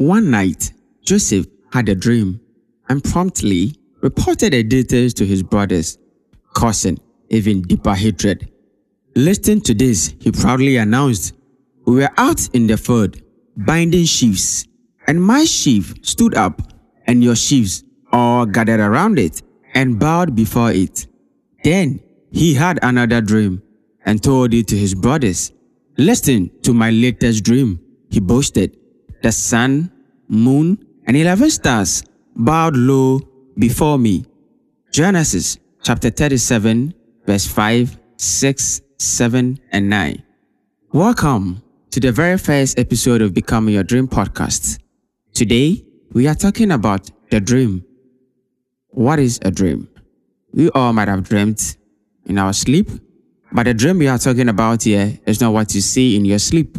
One night, Joseph had a dream and promptly reported the details to his brothers, causing even deeper hatred. Listening to this, he proudly announced, We were out in the field binding sheaves, and my sheaf stood up, and your sheaves all gathered around it and bowed before it. Then he had another dream and told it to his brothers. Listen to my latest dream, he boasted. The sun, moon, and 11 stars bowed low before me. Genesis chapter 37, verse 5, 6, 7, and 9. Welcome to the very first episode of Becoming Your Dream podcast. Today, we are talking about the dream. What is a dream? We all might have dreamt in our sleep, but the dream we are talking about here is not what you see in your sleep,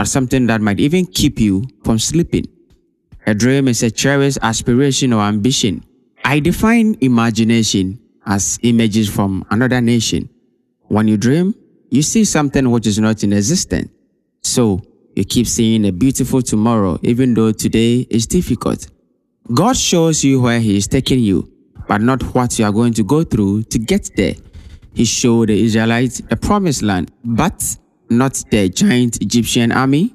but something that might even keep you from sleeping. A dream is a cherished aspiration or ambition. I define imagination as images from another nation. When you dream, you see something which is not in existence. So, you keep seeing a beautiful tomorrow even though today is difficult. God shows you where He is taking you, but not what you are going to go through to get there. He showed the Israelites the promised land, but not the giant Egyptian army,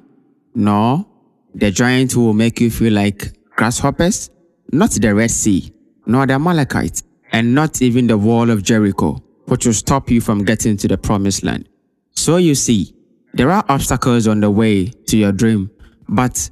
nor the giant who will make you feel like grasshoppers, not the Red Sea, nor the Amalekites, and not even the wall of Jericho, which will stop you from getting to the promised land. So you see, there are obstacles on the way to your dream, but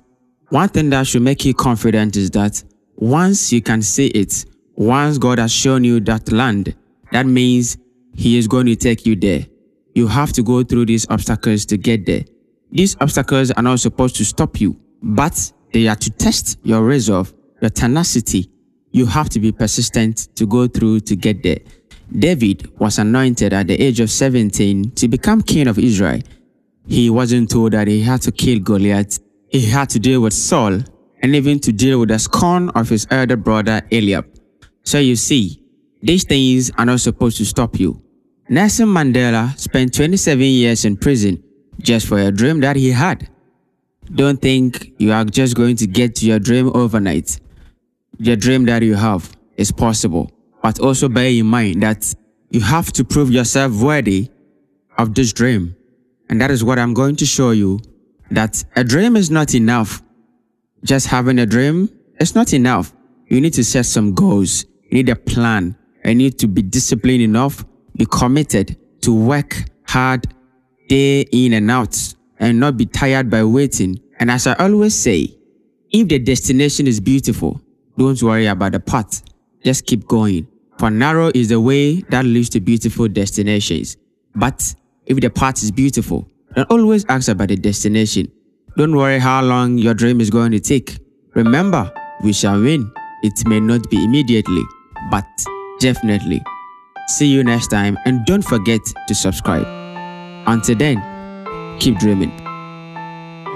one thing that should make you confident is that once you can see it, once God has shown you that land, that means He is going to take you there. You have to go through these obstacles to get there. These obstacles are not supposed to stop you, but they are to test your resolve, your tenacity. You have to be persistent to go through to get there. David was anointed at the age of 17 to become king of Israel. He wasn't told that he had to kill Goliath. He had to deal with Saul and even to deal with the scorn of his elder brother Eliab. So you see, these things are not supposed to stop you. Nelson Mandela spent 27 years in prison just for a dream that he had. Don't think you are just going to get to your dream overnight. Your dream that you have is possible, but also bear in mind that you have to prove yourself worthy of this dream. And that is what I'm going to show you that a dream is not enough. Just having a dream is not enough. You need to set some goals. You need a plan. You need to be disciplined enough, be committed to work hard day in and out and not be tired by waiting. And as I always say, if the destination is beautiful, don't worry about the path. Just keep going. For narrow is the way that leads to beautiful destinations. But if the path is beautiful, don't always ask about the destination. Don't worry how long your dream is going to take. Remember, we shall win. It may not be immediately, but definitely. See you next time and don't forget to subscribe. Until then, keep dreaming.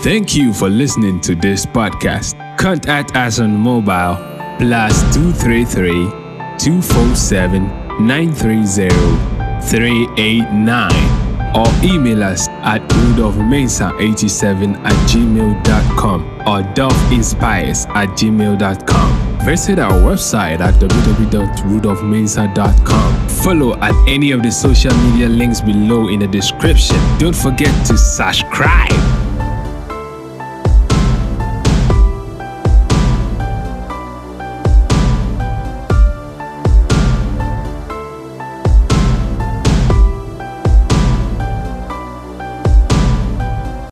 Thank you for listening to this podcast. Contact us on mobile plus 233 247 930 389 or email us at rudolphmesa87 at gmail.com or dolphinspires at gmail.com. Visit our website at www.rudolphmensa.com. Follow at any of the social media links below in the description. Don't forget to subscribe.